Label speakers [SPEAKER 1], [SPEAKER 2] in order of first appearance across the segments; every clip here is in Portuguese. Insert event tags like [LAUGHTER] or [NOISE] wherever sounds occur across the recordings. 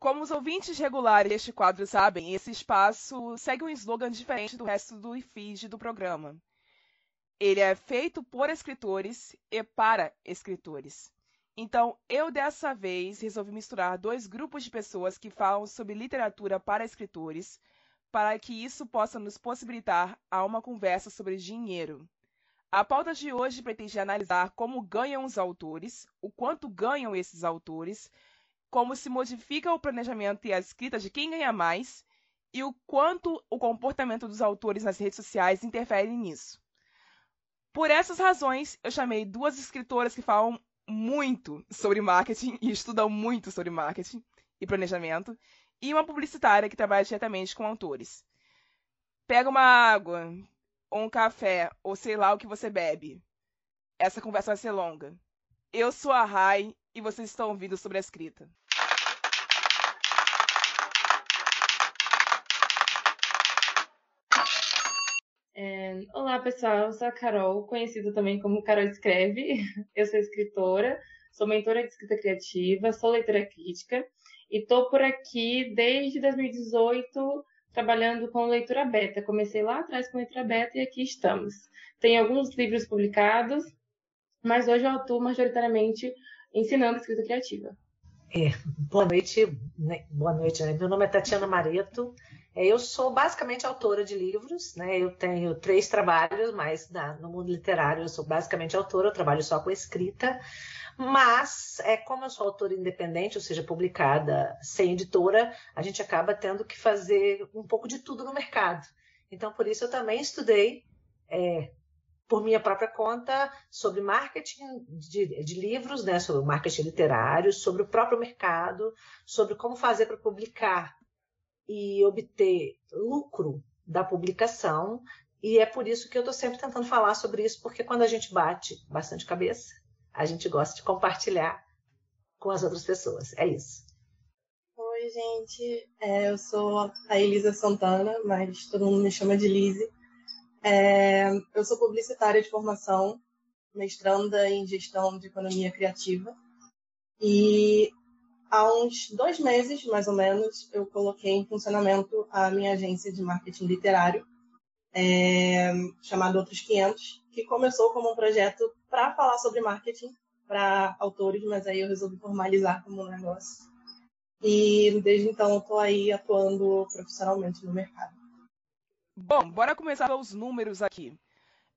[SPEAKER 1] Como os ouvintes regulares deste quadro sabem, esse espaço segue um slogan diferente do resto do feed do programa. Ele é feito por escritores e para escritores. Então, eu dessa vez resolvi misturar dois grupos de pessoas que falam sobre literatura para escritores, para que isso possa nos possibilitar a uma conversa sobre dinheiro. A pauta de hoje pretende analisar como ganham os autores, o quanto ganham esses autores, como se modifica o planejamento e a escrita de quem ganha mais e o quanto o comportamento dos autores nas redes sociais interfere nisso. Por essas razões, eu chamei duas escritoras que falam muito sobre marketing e estudam muito sobre marketing e planejamento, e uma publicitária que trabalha diretamente com autores. Pega uma água, ou um café, ou sei lá o que você bebe. Essa conversa vai ser longa. Eu sou a Rai e vocês estão ouvindo sobre a escrita.
[SPEAKER 2] É, olá, pessoal. Eu sou a Carol, conhecida também como Carol Escreve. [LAUGHS] Eu sou escritora, sou mentora de escrita criativa, sou leitora crítica e estou por aqui desde 2018 trabalhando com leitura beta. Comecei lá atrás com leitura beta e aqui estamos. Tenho alguns livros publicados, mas hoje eu atuo majoritariamente ensinando escrita criativa.
[SPEAKER 3] É, boa noite, né? boa noite. Né? Meu nome é Tatiana Mareto. É, eu sou basicamente autora de livros, né? Eu tenho três trabalhos, mas na, no mundo literário eu sou basicamente autora, eu trabalho só com escrita. Mas, é, como eu sou autora independente, ou seja, publicada sem editora, a gente acaba tendo que fazer um pouco de tudo no mercado. Então, por isso, eu também estudei é, por minha própria conta sobre marketing de, de, livros, né, sobre marketing literário, sobre o próprio mercado, sobre como fazer para publicar e obter lucro da publicação. E é por isso que eu estou sempre tentando falar sobre isso, porque quando a gente bate bastante cabeça, a gente gosta de compartilhar com as outras pessoas. É isso.
[SPEAKER 4] Oi, gente. É, eu sou a Elisa Santana, mas todo mundo me chama de Lise. É, eu sou publicitária de formação, mestranda em gestão de economia criativa. E há uns dois meses, mais ou menos, eu coloquei em funcionamento a minha agência de marketing literário, é, chamada Outros 500, que começou como um projeto para falar sobre marketing para autores, mas aí eu resolvi formalizar como um negócio. E desde então estou aí atuando profissionalmente no mercado.
[SPEAKER 1] Bom, bora começar pelos números aqui.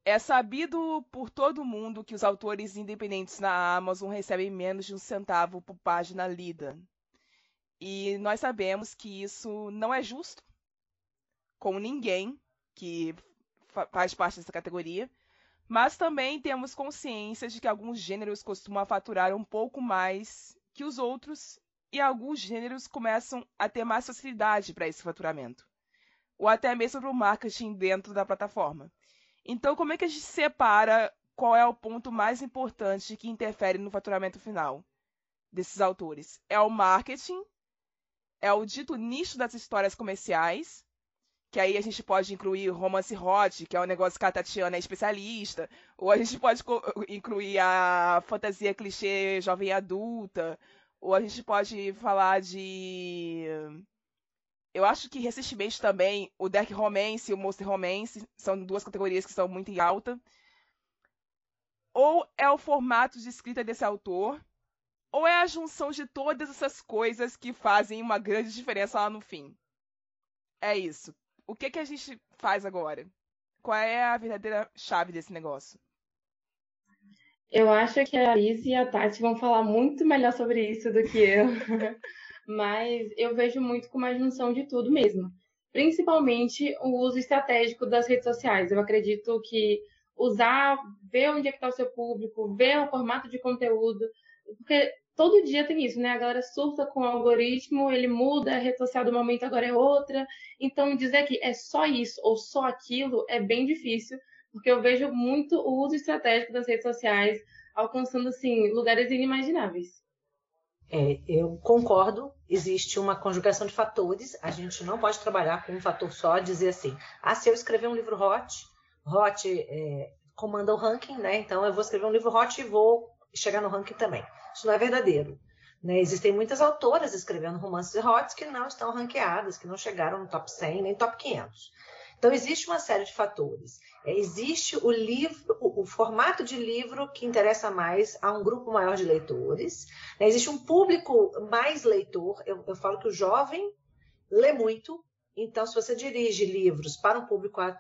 [SPEAKER 1] É sabido por todo mundo que os autores independentes na Amazon recebem menos de um centavo por página lida. E nós sabemos que isso não é justo com ninguém que faz parte dessa categoria, mas também temos consciência de que alguns gêneros costumam faturar um pouco mais que os outros e alguns gêneros começam a ter mais facilidade para esse faturamento, ou até mesmo para o marketing dentro da plataforma. Então, como é que a gente separa qual é o ponto mais importante que interfere no faturamento final desses autores? É o marketing? É o dito nicho das histórias comerciais? Que aí a gente pode incluir romance hot, que é um negócio que a Tatiana é especialista. Ou a gente pode incluir a fantasia clichê jovem adulta. Ou a gente pode falar de eu acho que recentemente também o Dark Romance e o Monster Romance são duas categorias que estão muito em alta. Ou é o formato de escrita desse autor, ou é a junção de todas essas coisas que fazem uma grande diferença lá no fim. É isso. O que, que a gente faz agora? Qual é a verdadeira chave desse negócio?
[SPEAKER 2] Eu acho que a Liz e a Tati vão falar muito melhor sobre isso do que eu. [LAUGHS] mas eu vejo muito como a junção de tudo mesmo. Principalmente o uso estratégico das redes sociais. Eu acredito que usar, ver onde é que está o seu público, ver o formato de conteúdo, porque todo dia tem isso, né? A galera surta com o algoritmo, ele muda, a rede social do momento agora é outra. Então, dizer que é só isso ou só aquilo é bem difícil, porque eu vejo muito o uso estratégico das redes sociais alcançando, assim, lugares inimagináveis.
[SPEAKER 3] É, eu concordo, existe uma conjugação de fatores, a gente não pode trabalhar com um fator só, dizer assim, ah, se eu escrever um livro hot, hot é, comanda o ranking, né? Então eu vou escrever um livro hot e vou chegar no ranking também. Isso não é verdadeiro. Né? Existem muitas autoras escrevendo romances hot que não estão ranqueadas, que não chegaram no top 100 nem top 500. Então, existe uma série de fatores. É, existe o livro, o, o, formato de livro que interessa mais a um grupo maior de leitores. Né? Existe um público mais leitor. Eu, eu, falo que o jovem lê muito. Então, se você dirige livros para um público a,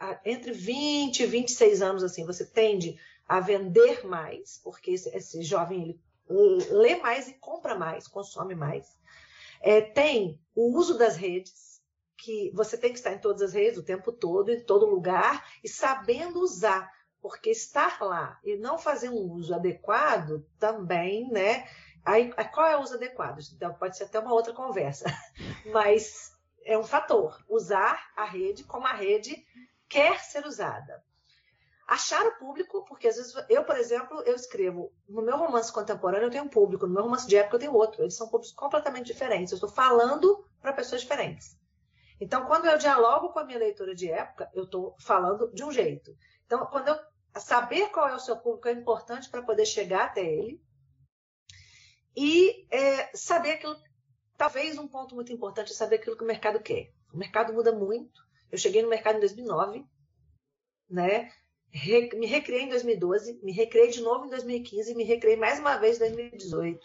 [SPEAKER 3] a, entre 20 e 26 anos, assim, você tende a vender mais, porque esse, esse jovem ele lê mais e compra mais, consome mais. É, tem o uso das redes, que você tem que estar em todas as redes o tempo todo, em todo lugar, e sabendo usar, porque estar lá e não fazer um uso adequado também, né? Aí, qual é o uso adequado? Então, pode ser até uma outra conversa, [LAUGHS] mas é um fator. Usar a rede como a rede quer ser usada achar o público, porque às vezes eu, por exemplo, eu escrevo no meu romance contemporâneo eu tenho um público, no meu romance de época eu tenho outro, eles são públicos completamente diferentes. Eu estou falando para pessoas diferentes. Então, quando eu dialogo com a minha leitora de época, eu estou falando de um jeito. Então, quando eu saber qual é o seu público é importante para poder chegar até ele e é, saber aquilo. Talvez um ponto muito importante é saber aquilo que o mercado quer. O mercado muda muito. Eu cheguei no mercado em 2009, né? me recriei em 2012, me recriei de novo em 2015, me recriei mais uma vez em 2018.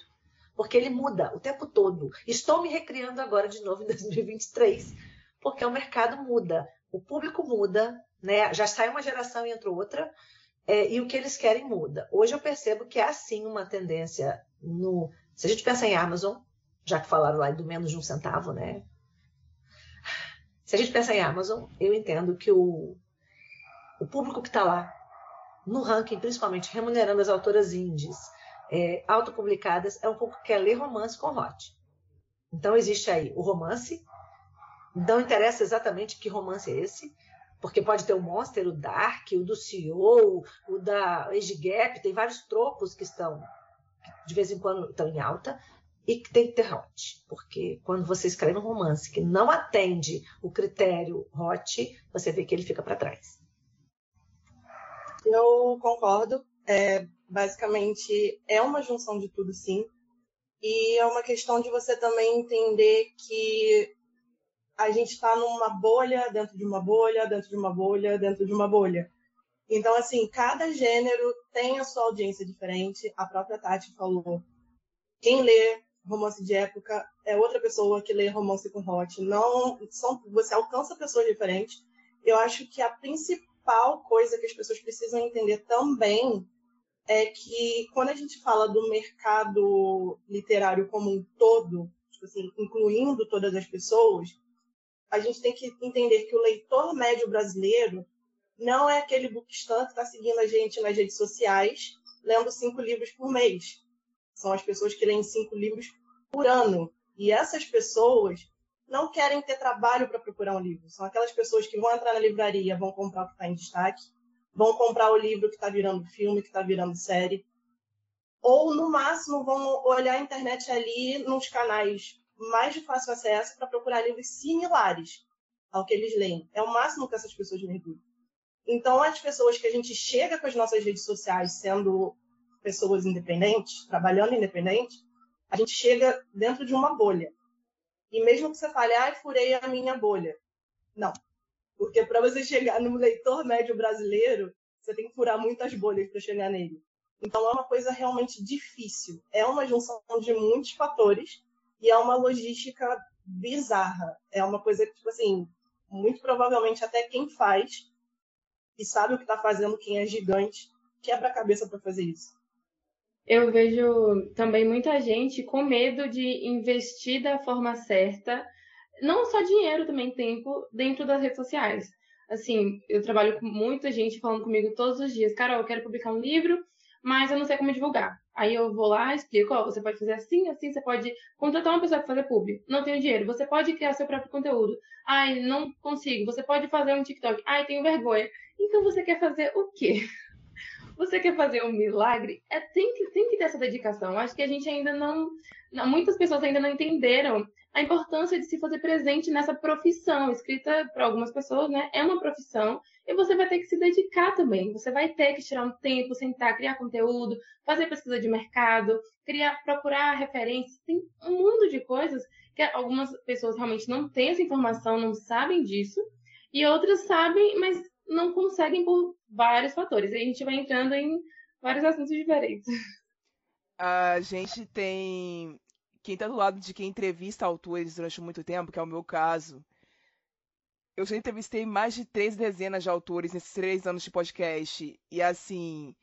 [SPEAKER 3] Porque ele muda o tempo todo. Estou me recriando agora de novo em 2023, porque o mercado muda, o público muda, né? já sai uma geração e entra outra, é, e o que eles querem muda. Hoje eu percebo que há sim uma tendência no. Se a gente pensa em Amazon, já que falaram lá do menos de um centavo, né? Se a gente pensa em Amazon, eu entendo que o, o público que está lá no ranking, principalmente remunerando as autoras indies é, autopublicadas, é um público que quer ler romance com hot. Então existe aí o romance, não interessa exatamente que romance é esse, porque pode ter o Monster, o Dark, o do CEO, o da Age Gap, tem vários tropos que estão, de vez em quando, estão em alta, e que tem que ter hot, porque quando você escreve um romance que não atende o critério hot, você vê que ele fica para trás.
[SPEAKER 4] Eu concordo. É, basicamente, é uma junção de tudo, sim. E é uma questão de você também entender que a gente está numa bolha, dentro de uma bolha, dentro de uma bolha, dentro de uma bolha. Então, assim, cada gênero tem a sua audiência diferente. A própria Tati falou. Quem lê romance de época é outra pessoa que lê romance com hot. Não, são, você alcança pessoas diferentes. Eu acho que a principal coisa que as pessoas precisam entender também é que quando a gente fala do mercado literário como um todo, tipo assim, incluindo todas as pessoas, a gente tem que entender que o leitor médio brasileiro não é aquele bookstore que está seguindo a gente nas redes sociais, lendo cinco livros por mês. São as pessoas que leem cinco livros por ano. E essas pessoas não querem ter trabalho para procurar um livro. São aquelas pessoas que vão entrar na livraria, vão comprar o que está em destaque, vão comprar o livro que está virando filme, que está virando série, ou no máximo vão olhar a internet ali nos canais mais de fácil acesso para procurar livros similares ao que eles leem. É o máximo que essas pessoas mergulham. Então, as pessoas que a gente chega com as nossas redes sociais sendo pessoas independentes, trabalhando independente, a gente chega dentro de uma bolha. E mesmo que você fale, ai, furei a minha bolha. Não. Porque para você chegar no leitor médio brasileiro, você tem que furar muitas bolhas para chegar nele. Então é uma coisa realmente difícil. É uma junção de muitos fatores e é uma logística bizarra. É uma coisa que, tipo assim, muito provavelmente até quem faz e sabe o que está fazendo, quem é gigante, quebra a cabeça para fazer isso
[SPEAKER 2] eu vejo também muita gente com medo de investir da forma certa, não só dinheiro, também tempo, dentro das redes sociais. Assim, eu trabalho com muita gente falando comigo todos os dias, Carol, eu quero publicar um livro, mas eu não sei como divulgar. Aí eu vou lá, explico, ó, você pode fazer assim, assim, você pode contratar uma pessoa para fazer pub. Não tenho dinheiro. Você pode criar seu próprio conteúdo. Ai, não consigo. Você pode fazer um TikTok. Ai, tenho vergonha. Então você quer fazer o quê? [LAUGHS] você quer fazer um milagre, é, tem, que, tem que ter essa dedicação. Acho que a gente ainda não, não. Muitas pessoas ainda não entenderam a importância de se fazer presente nessa profissão. Escrita para algumas pessoas, né? É uma profissão e você vai ter que se dedicar também. Você vai ter que tirar um tempo, sentar, criar conteúdo, fazer pesquisa de mercado, criar, procurar referências. Tem um mundo de coisas que algumas pessoas realmente não têm essa informação, não sabem disso, e outras sabem, mas não conseguem por vários fatores. E a gente vai entrando em vários assuntos diferentes.
[SPEAKER 1] A gente tem quem tá do lado de quem entrevista autores durante muito tempo, que é o meu caso. Eu já entrevistei mais de três dezenas de autores nesses três anos de podcast. E assim,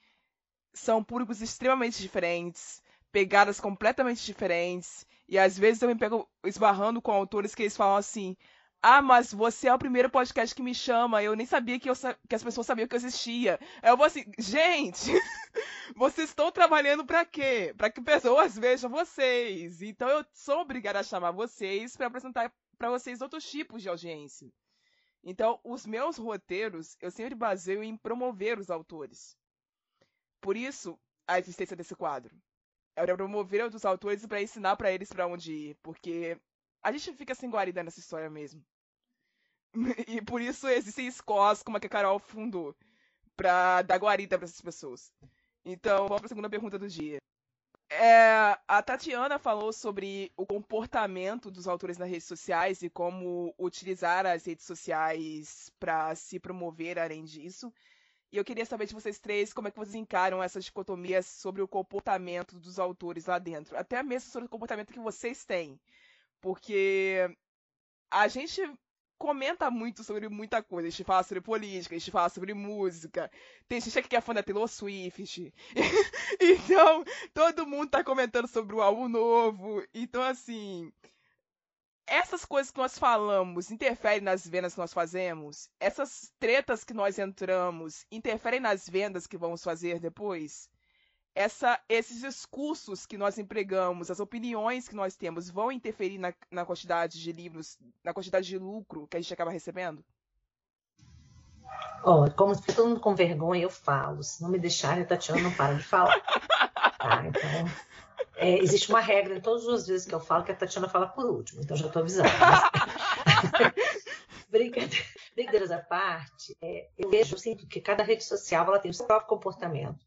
[SPEAKER 1] são públicos extremamente diferentes, pegadas completamente diferentes. E às vezes eu me pego esbarrando com autores que eles falam assim: ah, mas você é o primeiro podcast que me chama. Eu nem sabia que, eu, que as pessoas sabiam que eu existia. Eu vou assim, gente, [LAUGHS] vocês estão trabalhando para quê? Para que pessoas vejam vocês. Então eu sou obrigada a chamar vocês para apresentar para vocês outros tipos de audiência. Então, os meus roteiros eu sempre baseio em promover os autores. Por isso, a existência desse quadro. É para promover os autores para ensinar para eles para onde ir, porque a gente fica sem guarida nessa história mesmo. [LAUGHS] E por isso existem escolas como a que a Carol fundou, pra dar guarida para essas pessoas. Então, vamos para a segunda pergunta do dia. É, a Tatiana falou sobre o comportamento dos autores nas redes sociais e como utilizar as redes sociais para se promover além disso. E eu queria saber de vocês três como é que vocês encaram essas dicotomias sobre o comportamento dos autores lá dentro, até mesmo sobre o comportamento que vocês têm. Porque a gente comenta muito sobre muita coisa. A gente fala sobre política, a gente fala sobre música. Tem gente aqui que é fã da Taylor Swift. [LAUGHS] então, todo mundo tá comentando sobre o álbum novo. Então, assim. Essas coisas que nós falamos interferem nas vendas que nós fazemos? Essas tretas que nós entramos interferem nas vendas que vamos fazer depois? Essa, esses discursos que nós empregamos, as opiniões que nós temos, vão interferir na, na, quantidade de livros, na quantidade de lucro que a gente acaba recebendo?
[SPEAKER 3] Olha, como se todo mundo com vergonha, eu falo. Se não me deixarem, a Tatiana não para de falar. Tá, então, é, existe uma regra em todas as vezes que eu falo que a Tatiana fala por último, então já estou avisando. [LAUGHS] Mas... Brincadeiras à parte, é, eu vejo, eu sinto que cada rede social ela tem o seu próprio comportamento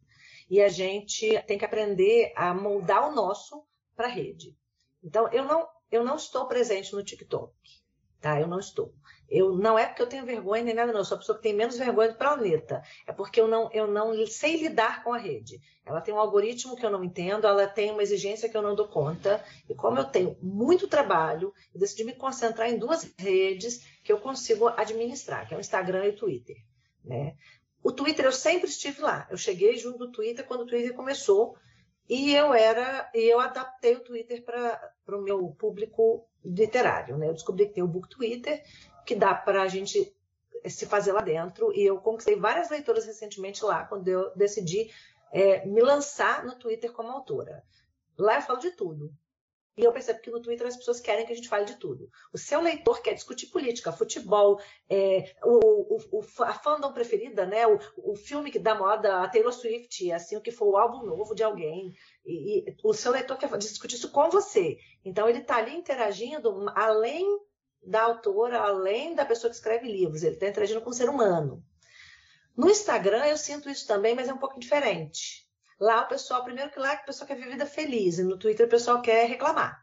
[SPEAKER 3] e a gente tem que aprender a moldar o nosso para a rede. Então, eu não, eu não estou presente no TikTok, tá? Eu não estou. Eu não é porque eu tenho vergonha nem nada, não. Eu sou a pessoa que tem menos vergonha do planeta. É porque eu não, eu não sei lidar com a rede. Ela tem um algoritmo que eu não entendo, ela tem uma exigência que eu não dou conta. E como eu tenho muito trabalho, eu decidi me concentrar em duas redes que eu consigo administrar, que é o Instagram e o Twitter. Né? O Twitter eu sempre estive lá. Eu cheguei junto do Twitter quando o Twitter começou e eu era e eu adaptei o Twitter para o meu público literário. Né? Eu descobri que tem o Book Twitter que dá para a gente se fazer lá dentro e eu conquistei várias leitoras recentemente lá quando eu decidi é, me lançar no Twitter como autora. Lá eu falo de tudo. E eu percebo que no Twitter as pessoas querem que a gente fale de tudo. O seu leitor quer discutir política, futebol, é, o, o, o, a fandom preferida, né? O, o, filme que dá moda, a Taylor Swift, assim, o que for o álbum novo de alguém. E, e o seu leitor quer discutir isso com você. Então ele está ali interagindo além da autora, além da pessoa que escreve livros. Ele está interagindo com o ser humano. No Instagram eu sinto isso também, mas é um pouco diferente. Lá o pessoal, primeiro que lá o pessoal quer ver vida feliz, e no Twitter o pessoal quer reclamar.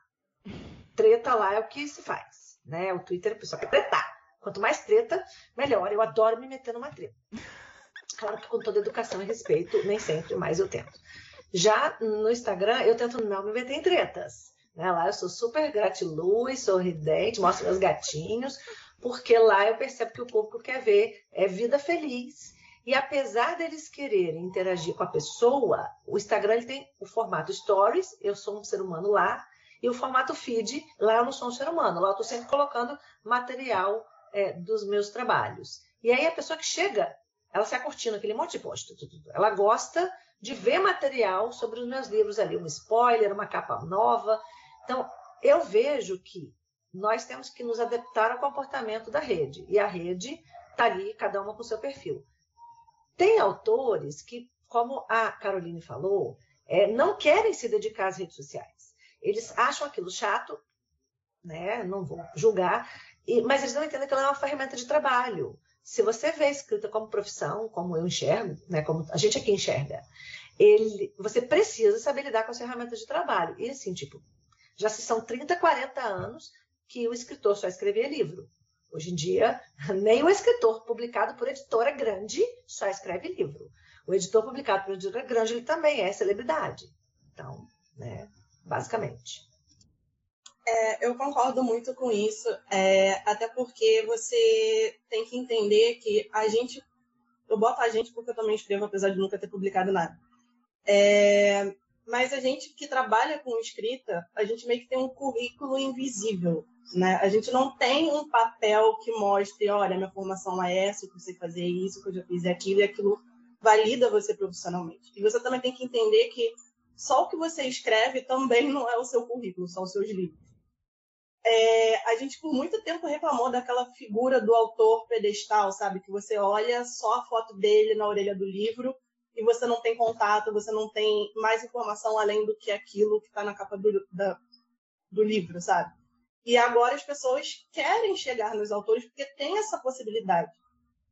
[SPEAKER 3] Treta lá é o que se faz, né? O Twitter o pessoal quer tretar. Quanto mais treta, melhor. Eu adoro me meter numa treta. Claro que com toda educação e respeito, nem sempre, mas eu tento. Já no Instagram, eu tento não me meter em tretas. Né? Lá eu sou super gratiluz, sorridente, mostro meus gatinhos, porque lá eu percebo que o público quer ver é vida feliz e apesar deles quererem interagir com a pessoa, o Instagram ele tem o formato Stories, eu sou um ser humano lá, e o formato Feed, lá eu não sou um ser humano, lá eu estou sempre colocando material é, dos meus trabalhos. E aí a pessoa que chega, ela sai curtindo aquele monte de post, ela gosta de ver material sobre os meus livros ali, um spoiler, uma capa nova. Então, eu vejo que nós temos que nos adaptar ao comportamento da rede, e a rede está ali, cada uma com seu perfil. Tem autores que, como a Caroline falou, é, não querem se dedicar às redes sociais. Eles acham aquilo chato, né? Não vou julgar, e, mas eles não entendem que ela é uma ferramenta de trabalho. Se você vê a escrita como profissão, como eu enxergo, né, como a gente aqui enxerga, ele, você precisa saber lidar com as ferramentas de trabalho. E assim, tipo, já se são 30, 40 anos que o escritor só escrevia livro. Hoje em dia, nem o escritor publicado por editora grande só escreve livro. O editor publicado por editora grande ele também é celebridade. Então, né, basicamente.
[SPEAKER 4] É, eu concordo muito com isso, é, até porque você tem que entender que a gente, eu boto a gente porque eu também escrevo, apesar de nunca ter publicado nada. É, mas a gente que trabalha com escrita, a gente meio que tem um currículo invisível, né? A gente não tem um papel que mostre, olha, minha formação é essa, eu sei fazer isso, que eu já fiz aquilo, e aquilo valida você profissionalmente. E você também tem que entender que só o que você escreve também não é o seu currículo, são os seus livros é, a gente por muito tempo reclamou daquela figura do autor pedestal, sabe? Que você olha só a foto dele na orelha do livro e você não tem contato, você não tem mais informação além do que aquilo que está na capa do, da, do livro, sabe? E agora as pessoas querem chegar nos autores porque tem essa possibilidade.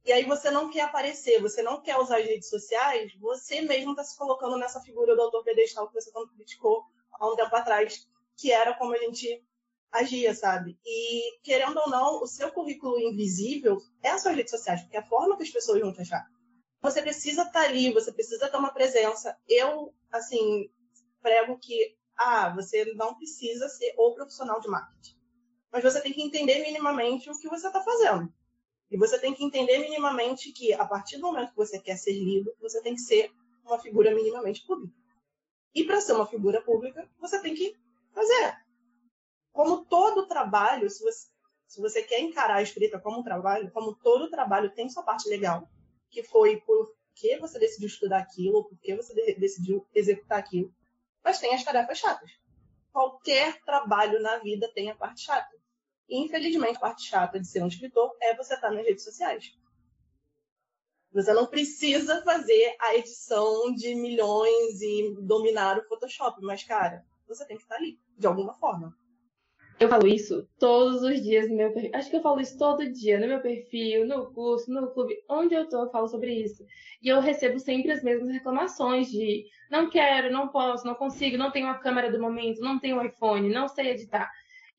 [SPEAKER 4] E aí você não quer aparecer, você não quer usar as redes sociais, você mesmo está se colocando nessa figura do autor pedestal que você tanto criticou há um tempo atrás, que era como a gente agia, sabe? E, querendo ou não, o seu currículo invisível é as suas redes sociais, porque é a forma que as pessoas vão te achar. Você precisa estar tá ali, você precisa ter uma presença. Eu, assim, prego que, ah, você não precisa ser o profissional de marketing. Mas você tem que entender minimamente o que você está fazendo. E você tem que entender minimamente que, a partir do momento que você quer ser lido, você tem que ser uma figura minimamente pública. E para ser uma figura pública, você tem que fazer como todo trabalho, se você, se você quer encarar a escrita como um trabalho, como todo trabalho tem sua parte legal, que foi por que você decidiu estudar aquilo, por que você decidiu executar aquilo, mas tem as tarefas chatas. Qualquer trabalho na vida tem a parte chata. Infelizmente, a parte chata de ser um escritor é você estar nas redes sociais. Você não precisa fazer a edição de milhões e dominar o Photoshop, mas, cara, você tem que estar ali, de alguma forma.
[SPEAKER 2] Eu falo isso todos os dias no meu perfil. Acho que eu falo isso todo dia, no meu perfil, no curso, no clube, onde eu tô, eu falo sobre isso. E eu recebo sempre as mesmas reclamações de não quero, não posso, não consigo, não tenho a câmera do momento, não tenho o iPhone, não sei editar.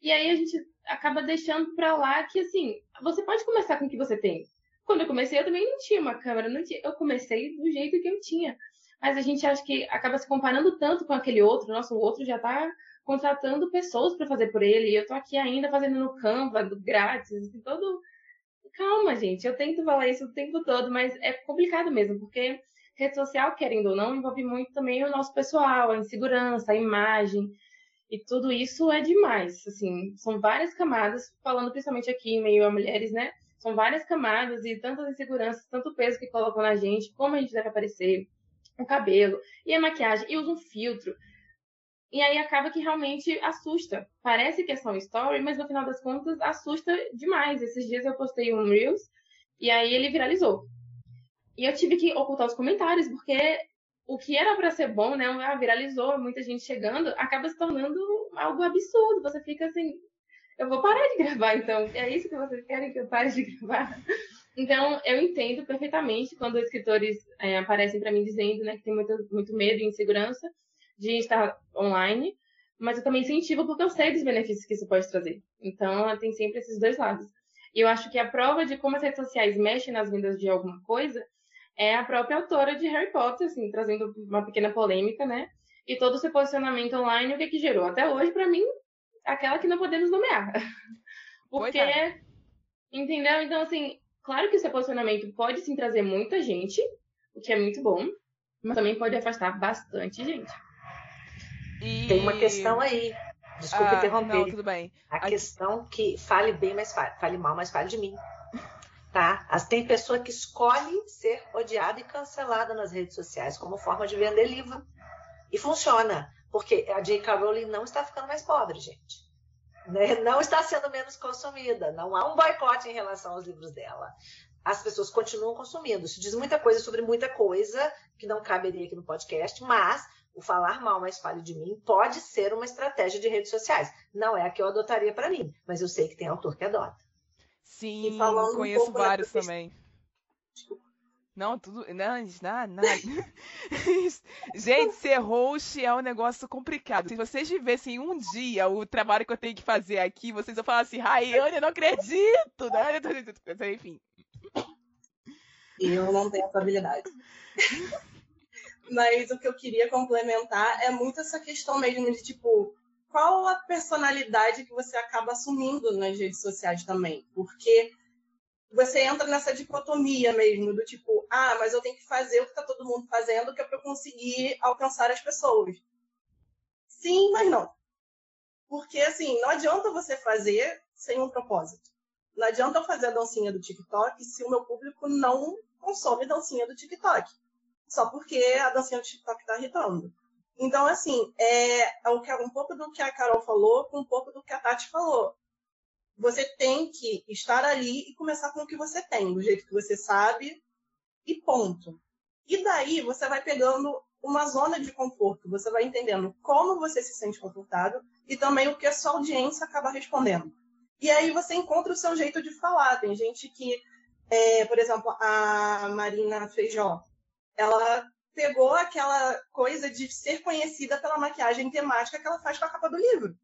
[SPEAKER 2] E aí a gente acaba deixando pra lá que, assim, você pode começar com o que você tem. Quando eu comecei, eu também não tinha uma câmera, não tinha. Eu comecei do jeito que eu tinha. Mas a gente acha que acaba se comparando tanto com aquele outro, nosso outro já tá contratando pessoas para fazer por ele. E eu tô aqui ainda fazendo no Canva, grátis, assim, todo. Calma, gente. Eu tento falar isso o tempo todo, mas é complicado mesmo, porque rede social, querendo ou não, envolve muito também o nosso pessoal, a insegurança, a imagem. E tudo isso é demais. Assim, são várias camadas, falando principalmente aqui em meio a mulheres, né? São várias camadas e tantas inseguranças, tanto peso que colocam na gente, como a gente deve aparecer, o cabelo, e a maquiagem, e usa um filtro. E aí acaba que realmente assusta. Parece que é só um story, mas no final das contas assusta demais. Esses dias eu postei um Reels e aí ele viralizou. E eu tive que ocultar os comentários, porque o que era para ser bom, né? Ah, viralizou, muita gente chegando, acaba se tornando algo absurdo. Você fica assim, eu vou parar de gravar, então. É isso que vocês querem que eu pare de [LAUGHS] gravar? Então, eu entendo perfeitamente quando escritores é, aparecem para mim dizendo né, que tem muito, muito medo e insegurança de estar online, mas eu também incentivo porque eu sei dos benefícios que isso pode trazer. Então, tem sempre esses dois lados. E eu acho que a prova de como as redes sociais mexem nas vendas de alguma coisa é a própria autora de Harry Potter, assim, trazendo uma pequena polêmica, né? E todo o seu posicionamento online, o que que gerou? Até hoje, para mim, aquela que não podemos nomear. [LAUGHS] Porque, é. entendeu? Então, assim, claro que o seu posicionamento pode sim trazer muita gente, o que é muito bom, mas também pode afastar bastante gente.
[SPEAKER 3] E... Tem uma questão aí. Desculpa ah, interromper.
[SPEAKER 1] Não, tudo bem.
[SPEAKER 3] A, a questão que fale bem, mas fale, fale mal, mas fale de mim. Tá? As, tem pessoa que escolhe ser odiada e cancelada nas redes sociais como forma de vender livro. E funciona, porque a J.K. Rowling não está ficando mais pobre, gente. Né? Não está sendo menos consumida. Não há um boicote em relação aos livros dela. As pessoas continuam consumindo. Isso diz muita coisa sobre muita coisa que não caberia aqui no podcast, mas o falar mal mais fale de mim pode ser uma estratégia de redes sociais. Não é a que eu adotaria para mim, mas eu sei que tem autor que adota.
[SPEAKER 1] Sim, conheço um vários também. Não, tudo. Não, nada, nada. [LAUGHS] Gente, ser host é um negócio complicado. Se vocês vivessem um dia o trabalho que eu tenho que fazer aqui, vocês vão falar assim, Raiane, eu não acredito! Né? Enfim.
[SPEAKER 4] Eu não tenho essa habilidade. [LAUGHS] Mas o que eu queria complementar é muito essa questão mesmo de, tipo, qual a personalidade que você acaba assumindo nas redes sociais também. Porque você entra nessa dicotomia mesmo, do tipo, ah, mas eu tenho que fazer o que está todo mundo fazendo, que é para eu conseguir alcançar as pessoas. Sim, mas não. Porque, assim, não adianta você fazer sem um propósito. Não adianta eu fazer a dancinha do TikTok se o meu público não consome dancinha do TikTok só porque a dancinha do TikTok está irritando. Então, assim, é, é um pouco do que a Carol falou com um pouco do que a Tati falou. Você tem que estar ali e começar com o que você tem, do jeito que você sabe, e ponto. E daí você vai pegando uma zona de conforto, você vai entendendo como você se sente confortável e também o que a sua audiência acaba respondendo. E aí você encontra o seu jeito de falar. Tem gente que, é, por exemplo, a Marina Feijó, ela pegou aquela coisa de ser conhecida pela maquiagem temática que ela faz com a capa do livro.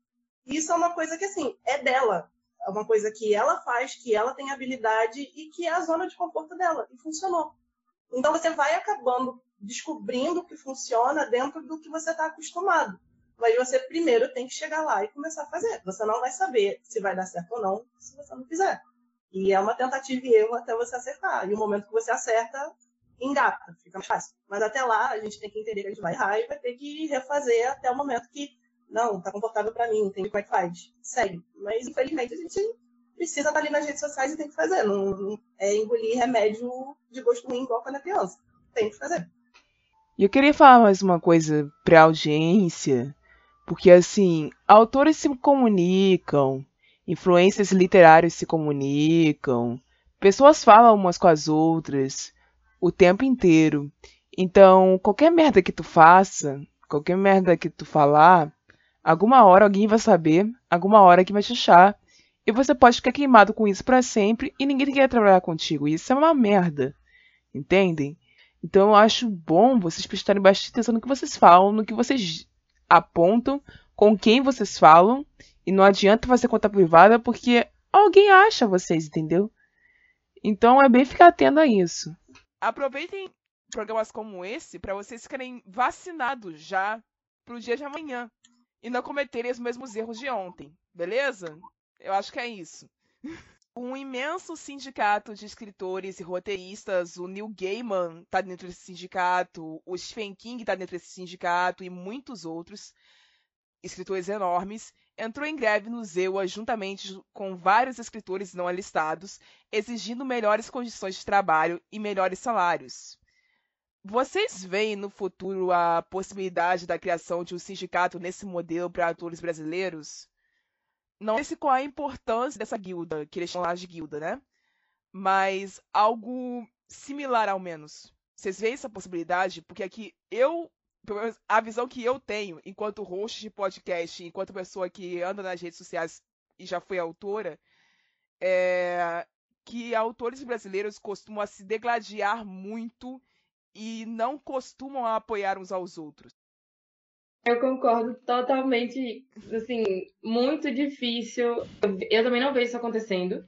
[SPEAKER 4] Isso é uma coisa que, assim, é dela. É uma coisa que ela faz, que ela tem habilidade e que é a zona de conforto dela. E funcionou. Então você vai acabando descobrindo o que funciona dentro do que você está acostumado. Mas você primeiro tem que chegar lá e começar a fazer. Você não vai saber se vai dar certo ou não se você não fizer. E é uma tentativa e erro até você acertar. E o momento que você acerta, engata, fica mais fácil. Mas até lá, a gente tem que entender que a gente vai errar e vai ter que refazer até o momento que, não, tá confortável para mim, entende como é que faz. Segue. Mas, infelizmente, a gente precisa estar ali nas redes sociais e tem que fazer. Não, é engolir remédio de gosto ruim igual quando é criança. Tem que fazer.
[SPEAKER 1] E eu queria falar mais uma coisa pra audiência, porque assim, autores se comunicam, influências literários se comunicam, pessoas falam umas com as outras o tempo inteiro. Então, qualquer merda que tu faça, qualquer merda que tu falar, alguma hora alguém vai saber, alguma hora que vai te achar. E você pode ficar queimado com isso para sempre e ninguém quer trabalhar contigo. Isso é uma merda. Entendem? Então eu acho bom vocês prestarem bastante atenção no que vocês falam, no que vocês apontam, com quem vocês falam. E não adianta fazer conta privada porque alguém acha vocês, entendeu? Então é bem ficar atento a isso aproveitem programas como esse para vocês ficarem vacinados já pro dia de amanhã e não cometerem os mesmos erros de ontem, beleza? Eu acho que é isso. [LAUGHS] Um imenso sindicato de escritores e roteiristas, o Neil Gaiman está dentro desse sindicato, o Stephen King está dentro desse sindicato e muitos outros escritores enormes, entrou em greve no ZEUA juntamente com vários escritores não alistados, exigindo melhores condições de trabalho e melhores salários. Vocês veem no futuro a possibilidade da criação de um sindicato nesse modelo para atores brasileiros? Não sei qual é a importância dessa guilda, que eles chamam lá de guilda, né? Mas algo similar ao menos. Vocês veem essa possibilidade? Porque aqui eu a visão que eu tenho, enquanto host de podcast, enquanto pessoa que anda nas redes sociais e já foi autora, é que autores brasileiros costumam se degladiar muito e não costumam apoiar uns aos outros.
[SPEAKER 2] Eu concordo totalmente, assim, muito difícil. Eu também não vejo isso acontecendo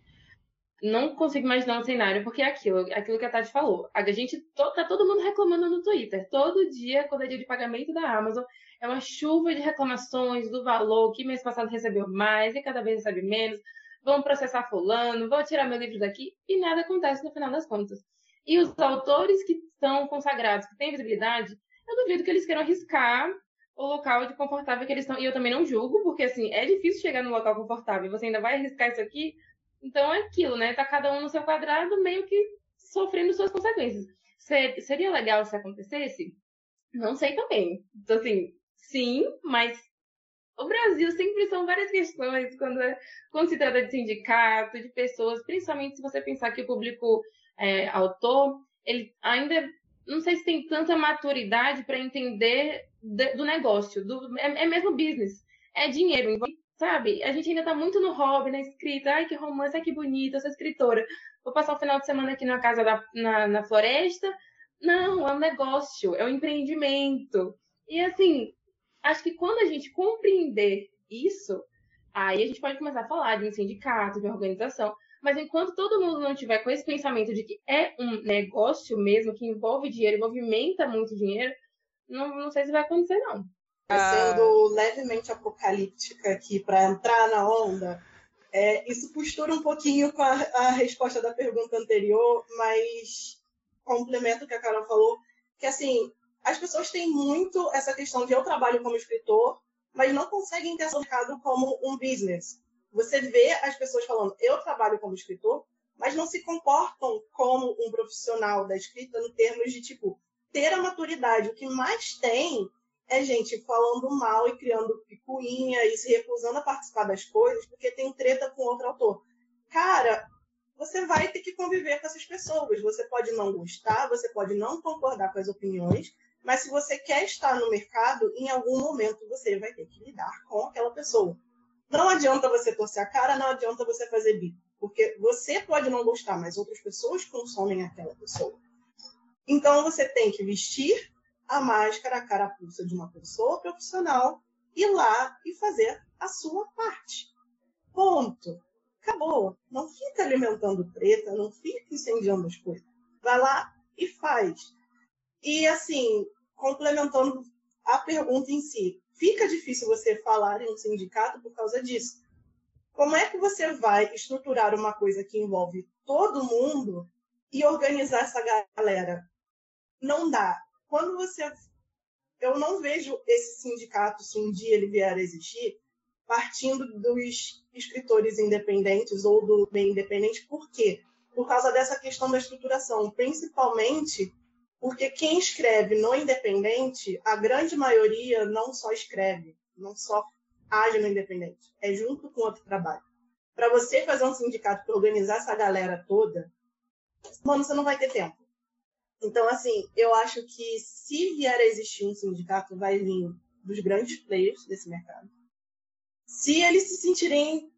[SPEAKER 2] não consigo imaginar um cenário, porque é aquilo, aquilo que a Tati falou. A gente tá todo mundo reclamando no Twitter. Todo dia, quando é dia de pagamento da Amazon, é uma chuva de reclamações do valor, que mês passado recebeu mais e cada vez recebe menos. Vão processar fulano, vão tirar meu livro daqui e nada acontece no final das contas. E os autores que estão consagrados, que têm visibilidade, eu duvido que eles queiram arriscar o local de confortável que eles estão. E eu também não julgo, porque assim, é difícil chegar no local confortável. Você ainda vai arriscar isso aqui então é aquilo, né? Tá cada um no seu quadrado, meio que sofrendo suas consequências. Ser, seria legal se acontecesse? Não sei também. Então, assim, sim, mas o Brasil sempre são várias questões quando, é, quando se trata de sindicato, de pessoas, principalmente se você pensar que o público é, autor, ele ainda não sei se tem tanta maturidade para entender do negócio, do, é, é mesmo business, é dinheiro, sabe? A gente ainda tá muito no hobby, na escrita, ai que romance, ai que bonita, eu sou escritora, vou passar o final de semana aqui na casa da, na, na floresta. Não, é um negócio, é um empreendimento. E assim, acho que quando a gente compreender isso, aí a gente pode começar a falar de um sindicato, de uma organização. Mas enquanto todo mundo não tiver com esse pensamento de que é um negócio mesmo, que envolve dinheiro, movimenta muito dinheiro, não, não sei se vai acontecer, não.
[SPEAKER 4] Sendo levemente apocalíptica aqui para entrar na onda, é, isso costura um pouquinho com a, a, resposta da pergunta anterior, mas complemento o que a Carol falou, que assim, as pessoas têm muito essa questão de eu trabalho como escritor, mas não conseguem ter mercado como um business. Você vê as pessoas falando, eu trabalho como escritor, mas não se comportam como um profissional da escrita no termos de, tipo, ter a maturidade. O que mais tem é gente falando mal e criando picuinha e se recusando a participar das coisas porque tem treta com outro autor. Cara, você vai ter que conviver com essas pessoas. Você pode não gostar, você pode não concordar com as opiniões, mas se você quer estar no mercado, em algum momento você vai ter que lidar com aquela pessoa. Não adianta você torcer a cara, não adianta você fazer bico. Porque você pode não gostar, mas outras pessoas consomem aquela pessoa. Então você tem que vestir a máscara, a carapuça de uma pessoa profissional, ir lá e fazer a sua parte. Ponto. Acabou. Não fica alimentando treta, não fica incendiando as coisas. Vai lá e faz. E assim, complementando a pergunta em si, fica difícil você falar em um sindicato por causa disso. Como é que você vai estruturar uma coisa que envolve todo mundo e organizar essa galera? Não dá. Quando você. Eu não vejo esse sindicato, se um dia ele vier a existir, partindo dos escritores independentes ou do meio independente. Por quê? Por causa dessa questão da estruturação, principalmente porque quem escreve no independente, a grande maioria não só escreve, não só age no independente, é junto com outro trabalho. Para você fazer um sindicato para organizar essa galera toda, mano, você não vai ter tempo. Então, assim, eu acho que se vier a existir um sindicato, vai vir dos grandes players desse mercado. Se eles se sentirem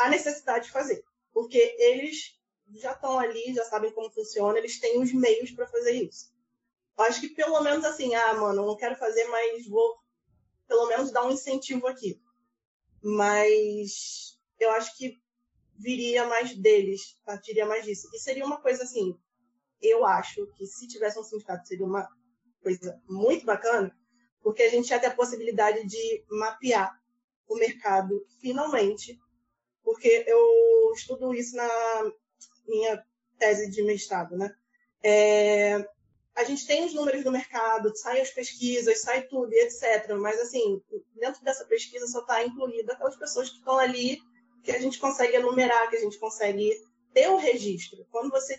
[SPEAKER 4] a necessidade de fazer. Porque eles já estão ali, já sabem como funciona, eles têm os meios para fazer isso. Eu acho que pelo menos assim, ah, mano, não quero fazer, mas vou pelo menos dar um incentivo aqui. Mas eu acho que viria mais deles, partiria mais disso. E seria uma coisa assim, eu acho que se tivesse um sindicato seria uma coisa muito bacana, porque a gente ia ter a possibilidade de mapear o mercado finalmente, porque eu estudo isso na minha tese de mestrado, né? É, a gente tem os números do mercado, saem as pesquisas, sai tudo, etc. Mas, assim, dentro dessa pesquisa só está incluída aquelas pessoas que estão ali, que a gente consegue enumerar, que a gente consegue ter o registro. Quando você,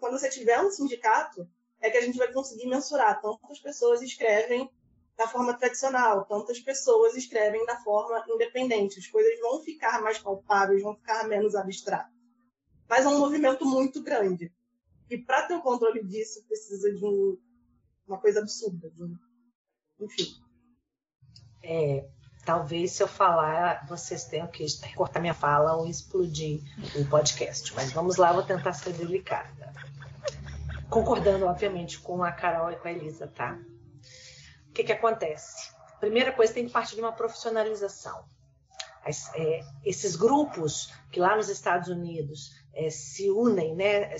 [SPEAKER 4] quando você tiver um sindicato, é que a gente vai conseguir mensurar tantas pessoas escrevem da forma tradicional, tantas pessoas escrevem da forma independente. As coisas vão ficar mais palpáveis, vão ficar menos abstratas mas é um movimento muito grande. E para ter o controle disso, precisa de um, uma coisa absurda. De um, enfim.
[SPEAKER 3] É, talvez se eu falar, vocês tenham que cortar minha fala ou explodir o podcast. Mas vamos lá, vou tentar ser delicada. Concordando, obviamente, com a Carol e com a Elisa, tá? O que, que acontece? Primeira coisa, tem que partir de uma profissionalização. As, é, esses grupos que lá nos Estados Unidos é, se unem né,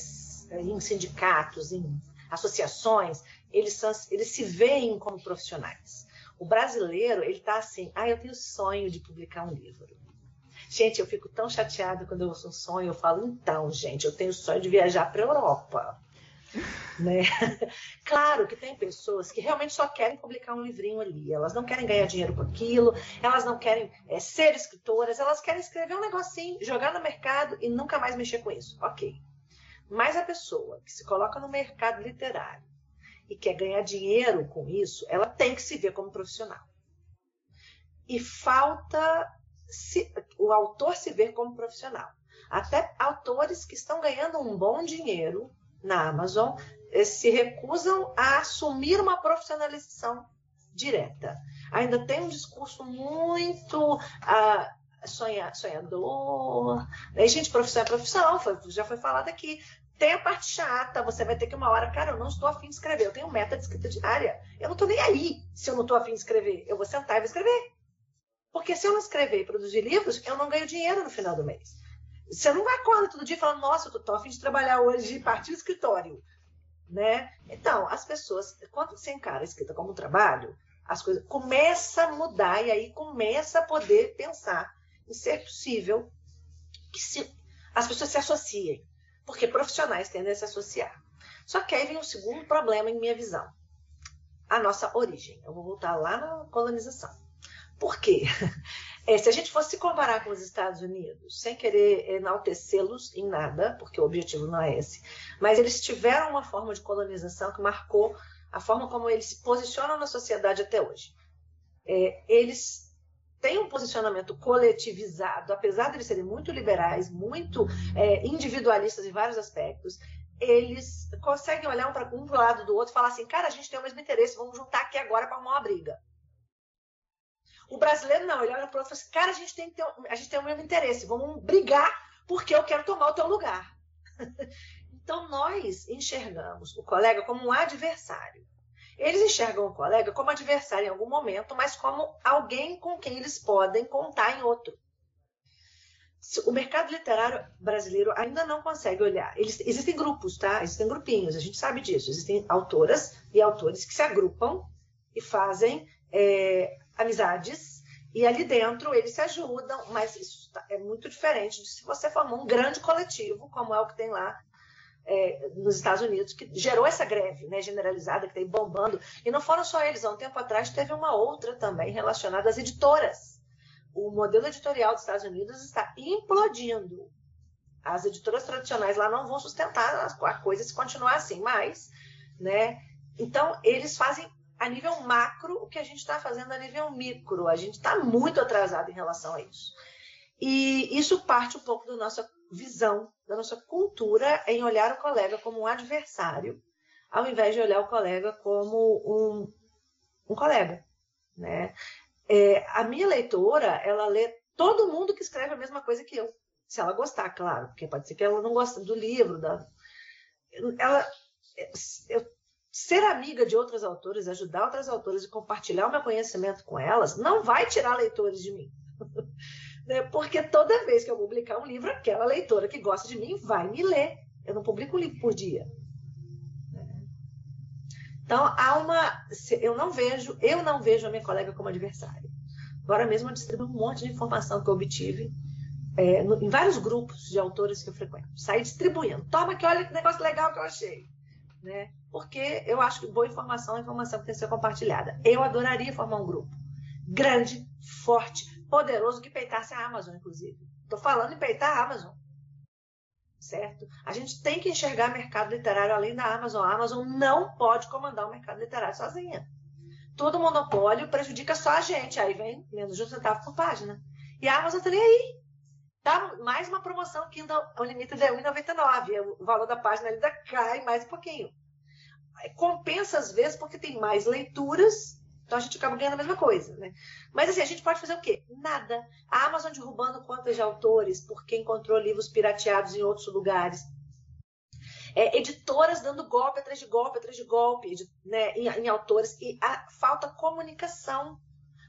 [SPEAKER 3] em sindicatos, em associações, eles, são, eles se veem como profissionais. O brasileiro, ele está assim, ah, eu tenho sonho de publicar um livro. Gente, eu fico tão chateada quando eu ouço um sonho, eu falo, então, gente, eu tenho sonho de viajar para a Europa. Né? [LAUGHS] Claro que tem pessoas que realmente só querem publicar um livrinho ali, elas não querem ganhar dinheiro com aquilo, elas não querem é, ser escritoras, elas querem escrever um negocinho, jogar no mercado e nunca mais mexer com isso. Ok. Mas a pessoa que se coloca no mercado literário e quer ganhar dinheiro com isso, ela tem que se ver como profissional. E falta se, o autor se ver como profissional. Até autores que estão ganhando um bom dinheiro na Amazon eh, se recusam a assumir uma profissionalização direta. Ainda tem um discurso muito ah, sonha, sonhador. Né? Gente, profissão é profissão, foi, já foi falado aqui. Tem a parte chata, você vai ter que uma hora, cara, eu não estou afim de escrever, eu tenho meta de escrita diária. Eu não estou nem aí se eu não estou afim de escrever. Eu vou sentar e vou escrever. Porque se eu não escrever e produzir livros, eu não ganho dinheiro no final do mês. Você não acorda todo dia falando, nossa, eu estou afim de trabalhar hoje e partir do escritório. Né? Então, as pessoas, quando você encara a escrita como um trabalho, as coisas começam a mudar e aí começa a poder pensar em ser possível que se, as pessoas se associem porque profissionais tendem a se associar. Só que aí vem um segundo problema em minha visão. A nossa origem. Eu vou voltar lá na colonização. Por quê? [LAUGHS] É, se a gente fosse comparar com os Estados Unidos, sem querer enaltecê-los em nada, porque o objetivo não é esse, mas eles tiveram uma forma de colonização que marcou a forma como eles se posicionam na sociedade até hoje. É, eles têm um posicionamento coletivizado, apesar de eles serem muito liberais, muito é, individualistas em vários aspectos, eles conseguem olhar um para um lado do outro e falar assim, cara, a gente tem o mesmo interesse, vamos juntar aqui agora para arrumar uma briga. O brasileiro não, ele olha para o outro e fala assim, cara, a gente, tem, a gente tem o mesmo interesse, vamos brigar porque eu quero tomar o teu lugar. [LAUGHS] então, nós enxergamos o colega como um adversário. Eles enxergam o colega como adversário em algum momento, mas como alguém com quem eles podem contar em outro. O mercado literário brasileiro ainda não consegue olhar. Eles, existem grupos, tá? Existem grupinhos, a gente sabe disso. Existem autoras e autores que se agrupam e fazem é, amizades, e ali dentro eles se ajudam, mas isso tá, é muito diferente de se você formar um grande coletivo, como é o que tem lá é, nos Estados Unidos, que gerou essa greve né, generalizada que está bombando. E não foram só eles, há um tempo atrás teve uma outra também relacionada às editoras. O modelo editorial dos Estados Unidos está implodindo. As editoras tradicionais lá não vão sustentar a coisa se continuar assim, mas, né? Então, eles fazem a nível macro o que a gente está fazendo a nível micro. A gente está muito atrasado em relação a isso. E isso parte um pouco da nossa visão, da nossa cultura em olhar o colega como um adversário, ao invés de olhar o colega como um, um colega. Né? É, a minha leitora, ela lê todo mundo que escreve a mesma coisa que eu. Se ela gostar, claro, porque pode ser que ela não goste do livro. Da... Ela, eu, ser amiga de outras autores, ajudar outras autores e compartilhar o meu conhecimento com elas, não vai tirar leitores de mim. [LAUGHS] Né? Porque toda vez que eu publicar um livro, aquela leitora que gosta de mim vai me ler. Eu não publico um livro por dia. Né? Então, há uma. Eu não vejo, eu não vejo a minha colega como adversária. Agora mesmo eu distribuo um monte de informação que eu obtive é, no, em vários grupos de autores que eu frequento. Saí distribuindo. Toma aqui, olha que negócio legal que eu achei. Né? Porque eu acho que boa informação é informação que tem que ser compartilhada. Eu adoraria formar um grupo grande, forte, poderoso que peitasse a Amazon, inclusive. Estou falando em peitar a Amazon. Certo? A gente tem que enxergar mercado literário além da Amazon. A Amazon não pode comandar o mercado literário sozinha. Todo monopólio prejudica só a gente. Aí vem menos de um centavo por página. E a Amazon está aí. Tá mais uma promoção que o limite é R$1,99. O valor da página ainda cai mais um pouquinho. Compensa às vezes porque tem mais leituras então a gente acaba ganhando a mesma coisa, né? Mas assim, a gente pode fazer o quê? Nada. A Amazon derrubando contas de autores porque encontrou livros pirateados em outros lugares. É, editoras dando golpe atrás de golpe atrás de golpe né, em, em, autores. E a, falta comunicação.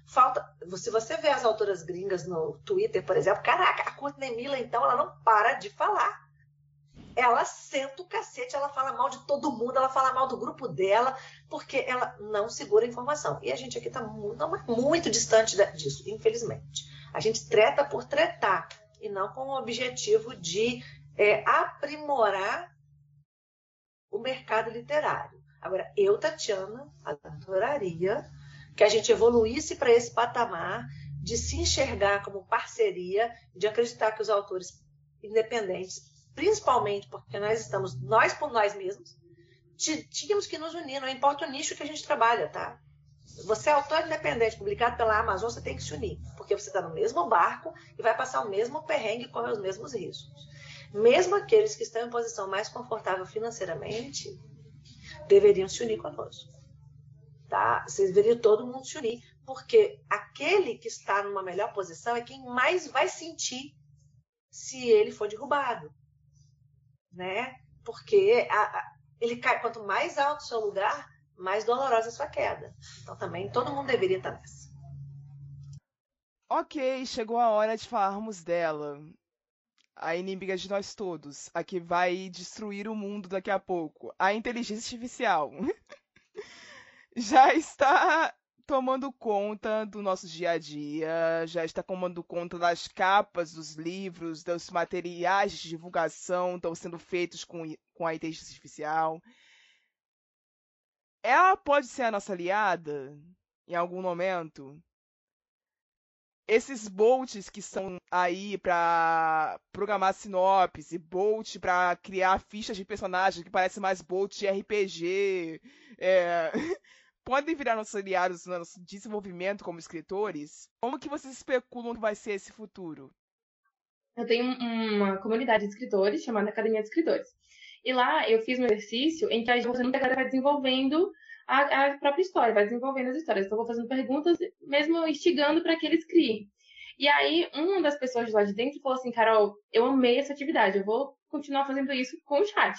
[SPEAKER 3] Falta. Se você vê as autoras gringas no Twitter, por exemplo, caraca, a Courtney Miller, então, ela não para de falar ela senta o cacete, ela fala mal de todo mundo, ela fala mal do grupo dela, porque ela não segura a informação. E a gente aqui está muito, muito distante disso, infelizmente. A gente treta por tretar, e não com o objetivo de é, aprimorar o mercado literário. Agora, eu, Tatiana, adoraria que a gente evoluísse para esse patamar de se enxergar como parceria, de acreditar que os autores independentes principalmente porque nós estamos nós por nós mesmos, tínhamos que nos unir, não importa o nicho que a gente trabalha, tá? Você é autor independente, publicado pela Amazon, você tem que se unir, porque você está no mesmo barco e vai passar o mesmo perrengue com os mesmos riscos. Mesmo aqueles que estão em posição mais confortável financeiramente, deveriam se unir conosco. Tá? Vocês deveriam todo mundo se unir, porque aquele que está numa melhor posição é quem mais vai sentir se ele for derrubado, né? Porque a, a, ele cai quanto mais alto o seu lugar, mais dolorosa a sua queda. Então também todo mundo deveria estar nessa.
[SPEAKER 1] Ok, chegou a hora de falarmos dela. A inimiga de nós todos, a que vai destruir o mundo daqui a pouco, a inteligência artificial. [LAUGHS] já está tomando conta do nosso dia a dia, já está tomando conta das capas dos livros, dos materiais de divulgação estão sendo feitos com, com a inteligência artificial. Ela pode ser a nossa aliada em algum momento? Esses bolts que são aí para programar sinopse, bolt para criar fichas de personagens que parece mais bolt de RPG, é... [LAUGHS] podem virar nossos aliados no nosso desenvolvimento como escritores? Como que vocês especulam que vai ser esse futuro?
[SPEAKER 2] Eu tenho uma comunidade de escritores chamada Academia de Escritores. E lá eu fiz um exercício em que a gente vai desenvolvendo a, a, própria história, vai desenvolvendo as histórias. Então, eu vou fazendo perguntas, mesmo instigando para que eles criem. E aí, uma das pessoas de lá de dentro falou assim: Carol, eu amei essa atividade, eu vou continuar fazendo isso com o chat.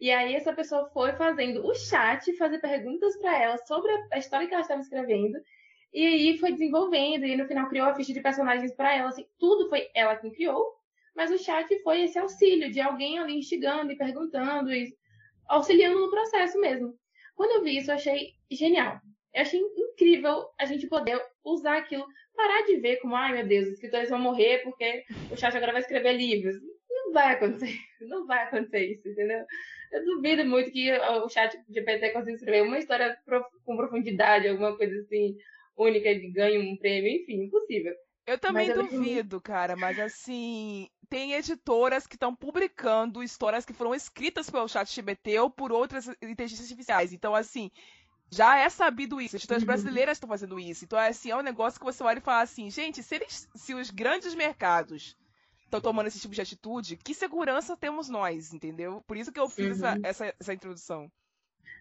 [SPEAKER 2] E aí essa pessoa foi fazendo o chat, fazer perguntas para ela sobre a história que ela estava escrevendo. E aí foi desenvolvendo, e no final criou a ficha de personagens para ela. Assim, tudo foi ela quem criou, mas o chat foi esse auxílio de alguém ali instigando e perguntando, e auxiliando no processo mesmo. Quando eu vi isso, eu achei genial. Eu achei incrível a gente poder usar aquilo, parar de ver como, ai meu Deus, os escritores vão morrer porque o chat agora vai escrever livros. Não vai acontecer, [LAUGHS] não vai acontecer isso, entendeu? Eu duvido muito que o chat GPT consiga escrever uma história com profundidade, alguma coisa assim, única de ganho um prêmio, enfim, impossível.
[SPEAKER 1] Eu também duvido, cara, mas assim, tem editoras que estão publicando histórias que foram escritas pelo chat GPT ou por outras inteligências artificiais. Então, assim, já é sabido isso. Editoras uhum. brasileiras estão fazendo isso. Então, assim, é um negócio que você olha e fala assim, gente, se, eles, se os grandes mercados estão tomando esse tipo de atitude, que segurança temos nós, entendeu? Por isso que eu fiz uhum. essa, essa, essa, introdução.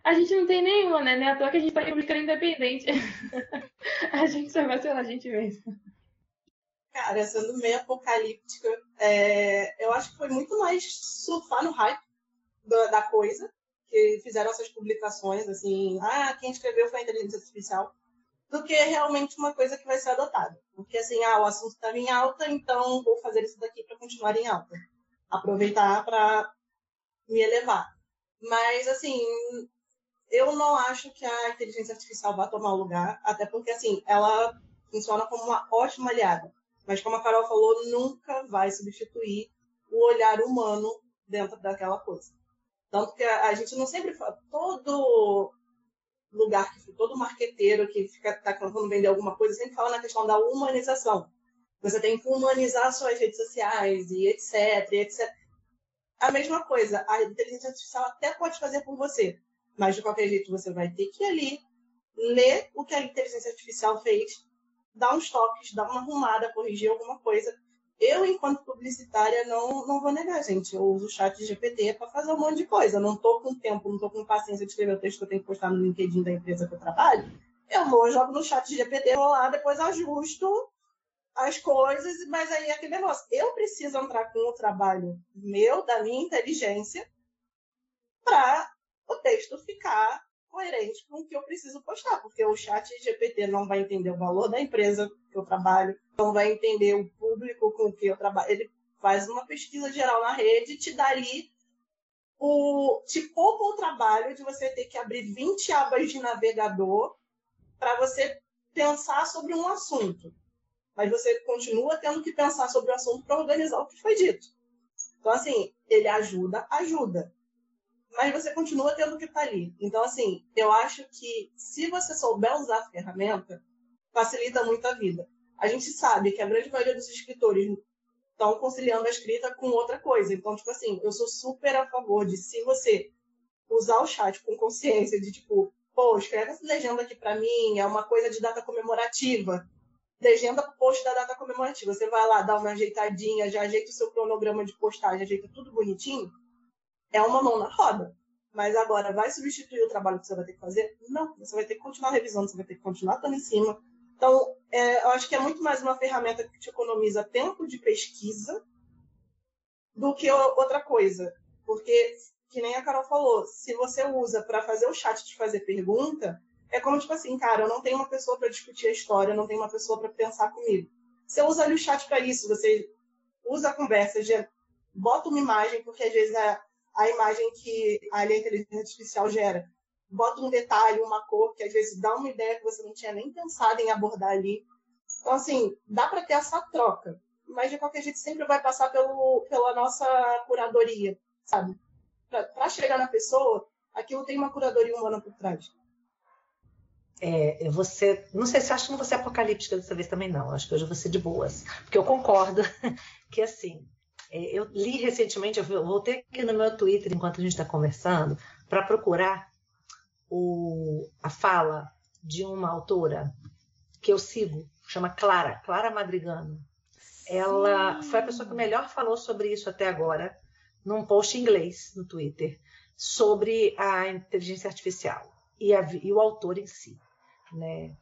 [SPEAKER 2] A gente não tem nenhuma, né? Nem à toa que a gente tá publicando independente. [LAUGHS] a gente só vai ser a gente mesmo.
[SPEAKER 4] Cara, sendo meio apocalíptica, é... eu acho que foi muito mais surfar no hype da, da coisa, que fizeram essas publicações, assim, ah, quem escreveu foi a inteligência artificial do que realmente uma coisa que vai ser adotada. Porque assim, ah, o assunto estava em alta, então vou fazer isso daqui para continuar em alta. Aproveitar para me elevar. Mas assim, eu não acho que a inteligência artificial vá tomar o lugar, até porque assim, ela funciona como uma ótima aliada. Mas como a Carol falou, nunca vai substituir o olhar humano dentro daquela coisa. Tanto que a, a gente não sempre fala, todo lugar que todo marqueteiro que fica tá tentando vender alguma coisa sempre fala na questão da humanização. Você tem que humanizar suas redes sociais e etc, etc. A mesma coisa, a inteligência artificial até pode fazer por você, mas de qualquer jeito você vai ter que ir ali ler o que a inteligência artificial fez, dar uns toques, dar uma arrumada, corrigir alguma coisa eu, enquanto publicitária, não, não vou negar, gente. Eu uso o chat GPT para fazer um monte de coisa. Eu não estou com tempo, não estou com paciência de escrever o texto que eu tenho que postar no LinkedIn da empresa que eu trabalho. Eu vou, jogo no chat GPT, vou lá, depois ajusto as coisas, mas aí é aquele negócio. Eu preciso entrar com o trabalho meu, da minha inteligência, para o texto ficar coerente com o que eu preciso postar, porque o chat GPT não vai entender o valor da empresa que eu trabalho, não vai entender o público com que eu trabalho. Ele faz uma pesquisa geral na rede e te dá ali o te poupa o trabalho de você ter que abrir 20 abas de navegador para você pensar sobre um assunto. Mas você continua tendo que pensar sobre o assunto para organizar o que foi dito. Então, assim, ele ajuda, ajuda mas você continua tendo que estar tá ali. Então, assim, eu acho que se você souber usar a ferramenta, facilita muito a vida. A gente sabe que a grande maioria dos escritores estão conciliando a escrita com outra coisa. Então, tipo assim, eu sou super a favor de se você usar o chat com consciência de tipo, pô, escreve essa legenda aqui para mim, é uma coisa de data comemorativa. Legenda post da data comemorativa. Você vai lá, dá uma ajeitadinha, já ajeita o seu cronograma de postagem, ajeita tudo bonitinho é uma mão na roda. Mas agora, vai substituir o trabalho que você vai ter que fazer? Não, você vai ter que continuar revisando, você vai ter que continuar estando em cima. Então, é, eu acho que é muito mais uma ferramenta que te economiza tempo de pesquisa do que outra coisa. Porque, que nem a Carol falou, se você usa para fazer o chat de fazer pergunta, é como tipo assim, cara, eu não tenho uma pessoa para discutir a história, eu não tenho uma pessoa para pensar comigo. Você usa ali o chat para isso, você usa a conversa, bota uma imagem, porque às vezes a, a imagem que a inteligência artificial gera bota um detalhe, uma cor, que às vezes dá uma ideia que você não tinha nem pensado em abordar ali. Então, assim, dá para ter essa troca, mas de qualquer jeito sempre vai passar pelo, pela nossa curadoria, sabe? Para chegar na pessoa, aquilo tem uma curadoria humana por trás.
[SPEAKER 3] É, você, não sei se acho que não vou ser apocalíptica dessa vez também não, acho que hoje eu vou ser de boas, porque eu concordo [LAUGHS] que assim, eu li recentemente, eu voltei aqui no meu Twitter enquanto a gente está conversando, para procurar o, a fala de uma autora que eu sigo, chama Clara, Clara Madrigano. Ela foi a pessoa que melhor falou sobre isso até agora, num post em inglês no Twitter, sobre a inteligência artificial e, a, e o autor em si. Né?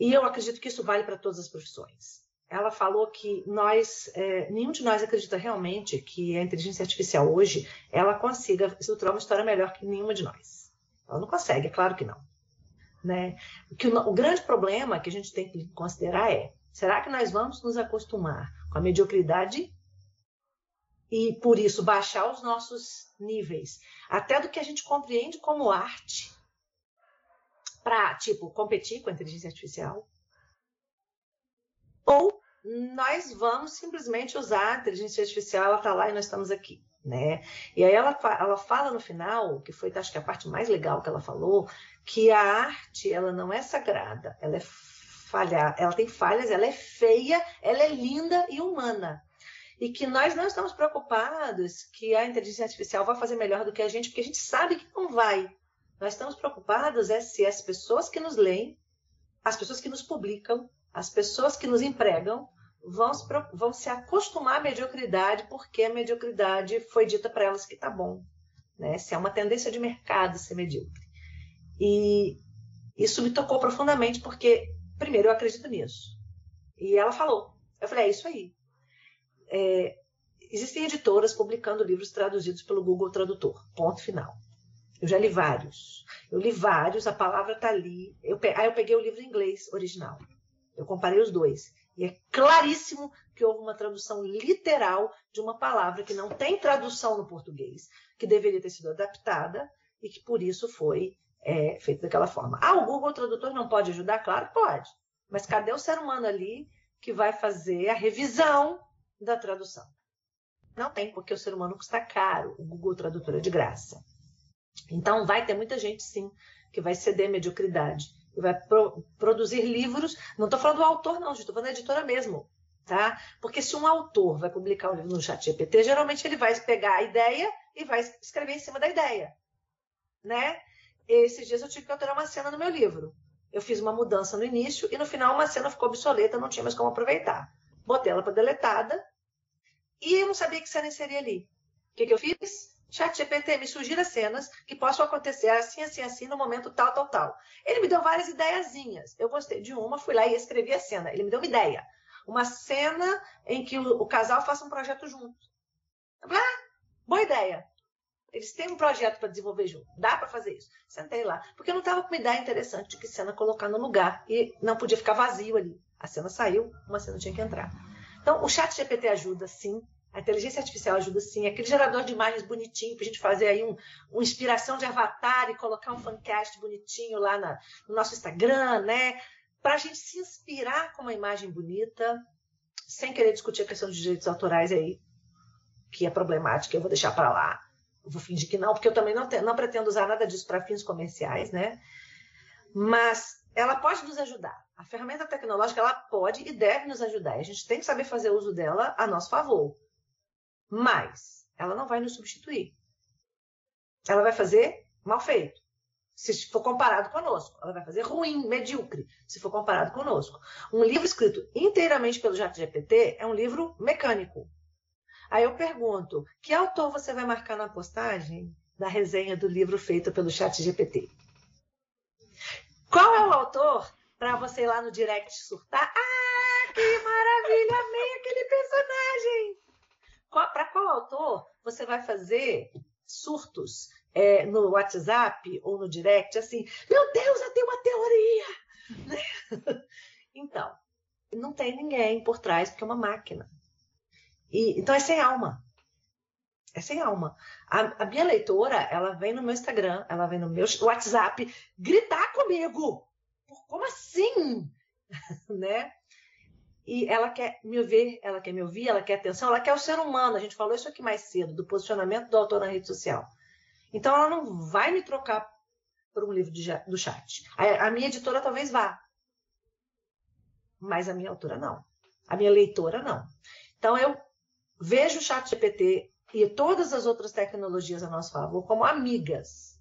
[SPEAKER 3] E eu acredito que isso vale para todas as profissões. Ela falou que nós, é, nenhum de nós acredita realmente que a inteligência artificial hoje ela consiga estruturar uma história melhor que nenhuma de nós. Ela não consegue, é claro que não. Né? Que, o, o grande problema que a gente tem que considerar é: será que nós vamos nos acostumar com a mediocridade e, por isso, baixar os nossos níveis, até do que a gente compreende como arte, para, tipo, competir com a inteligência artificial? Ou nós vamos simplesmente usar a inteligência artificial, ela está lá e nós estamos aqui né? E aí ela, ela fala no final, que foi acho que a parte mais legal que ela falou, que a arte ela não é sagrada, ela é falha, ela tem falhas, ela é feia, ela é linda e humana. E que nós não estamos preocupados que a inteligência artificial vai fazer melhor do que a gente, porque a gente sabe que não vai. Nós estamos preocupados é se as pessoas que nos leem, as pessoas que nos publicam, as pessoas que nos empregam, vão se, vão se acostumar à mediocridade, porque a mediocridade foi dita para elas que está bom. Né? Se é uma tendência de mercado ser medíocre. E isso me tocou profundamente, porque, primeiro, eu acredito nisso. E ela falou. Eu falei, é isso aí. É, existem editoras publicando livros traduzidos pelo Google Tradutor. Ponto final. Eu já li vários. Eu li vários, a palavra está ali. Eu, aí eu peguei o livro em inglês original. Eu comparei os dois. E é claríssimo que houve uma tradução literal de uma palavra que não tem tradução no português, que deveria ter sido adaptada e que por isso foi é, feito daquela forma. Ah, o Google Tradutor não pode ajudar? Claro pode. Mas cadê o ser humano ali que vai fazer a revisão da tradução? Não tem, porque o ser humano custa caro. O Google Tradutor é de graça. Então, vai ter muita gente, sim, que vai ceder à mediocridade vai pro, produzir livros. Não estou falando do autor, não, estou falando da editora mesmo. Tá? Porque se um autor vai publicar um livro no chat GPT, geralmente ele vai pegar a ideia e vai escrever em cima da ideia. Né? Esses dias eu tive que alterar uma cena no meu livro. Eu fiz uma mudança no início e no final uma cena ficou obsoleta, não tinha mais como aproveitar. Botei ela para deletada e eu não sabia que cena inserir ali. O que, que eu fiz? Chat GPT, me sugira cenas que possam acontecer assim, assim, assim, no momento tal, tal, tal. Ele me deu várias ideiazinhas. Eu gostei de uma, fui lá e escrevi a cena. Ele me deu uma ideia. Uma cena em que o, o casal faça um projeto junto. Ah, boa ideia. Eles têm um projeto para desenvolver junto. Dá para fazer isso. Sentei lá. Porque eu não estava com uma ideia interessante de que cena colocar no lugar. E não podia ficar vazio ali. A cena saiu, uma cena tinha que entrar. Então, o chat GPT ajuda, sim. A inteligência artificial ajuda sim. Aquele gerador de imagens bonitinho para a gente fazer aí um, uma inspiração de avatar e colocar um fancast bonitinho lá na, no nosso Instagram, né? Para a gente se inspirar com uma imagem bonita, sem querer discutir a questão de direitos autorais aí, que é problemática, eu vou deixar para lá. Vou fingir que não, porque eu também não, te, não pretendo usar nada disso para fins comerciais, né? Mas ela pode nos ajudar. A ferramenta tecnológica ela pode e deve nos ajudar. A gente tem que saber fazer uso dela a nosso favor. Mas ela não vai nos substituir. Ela vai fazer mal feito. Se for comparado conosco, ela vai fazer ruim, medíocre, se for comparado conosco. Um livro escrito inteiramente pelo GPT é um livro mecânico. Aí eu pergunto: que autor você vai marcar na postagem? da resenha do livro feito pelo Chat GPT. Qual é o autor? Para você ir lá no direct surtar. Ah, que maravilha! Amei aquele personagem! Para qual autor você vai fazer surtos é, no WhatsApp ou no direct assim? Meu Deus, eu tenho uma teoria! [LAUGHS] então, não tem ninguém por trás, porque é uma máquina. E, então é sem alma. É sem alma. A, a, minha leitora, ela vem no meu Instagram, ela vem no meu WhatsApp gritar comigo. Como assim? [LAUGHS] né? E ela quer me ouvir, ela quer me ouvir, ela quer atenção, ela quer o ser humano. A gente falou isso aqui mais cedo, do posicionamento do autor na rede social. Então ela não vai me trocar por um livro de, do chat. A, a minha editora talvez vá, mas a minha autora não. A minha leitora não. Então eu vejo o chat GPT e todas as outras tecnologias a nosso favor como amigas,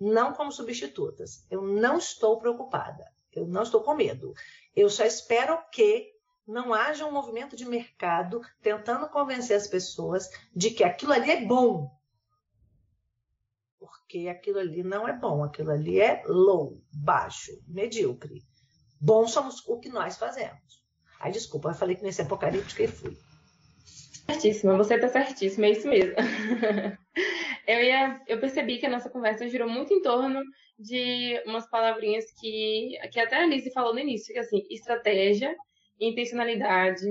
[SPEAKER 3] não como substitutas. Eu não estou preocupada, eu não estou com medo. Eu só espero que não haja um movimento de mercado tentando convencer as pessoas de que aquilo ali é bom. Porque aquilo ali não é bom, aquilo ali é low, baixo, medíocre. Bom somos o que nós fazemos. Ai, desculpa, eu falei que nesse apocalíptico e fui.
[SPEAKER 2] Certíssima, você está certíssima, é isso mesmo. [LAUGHS] eu, ia, eu percebi que a nossa conversa girou muito em torno de umas palavrinhas que, que até a Alice falou no início, que assim, estratégia, intencionalidade,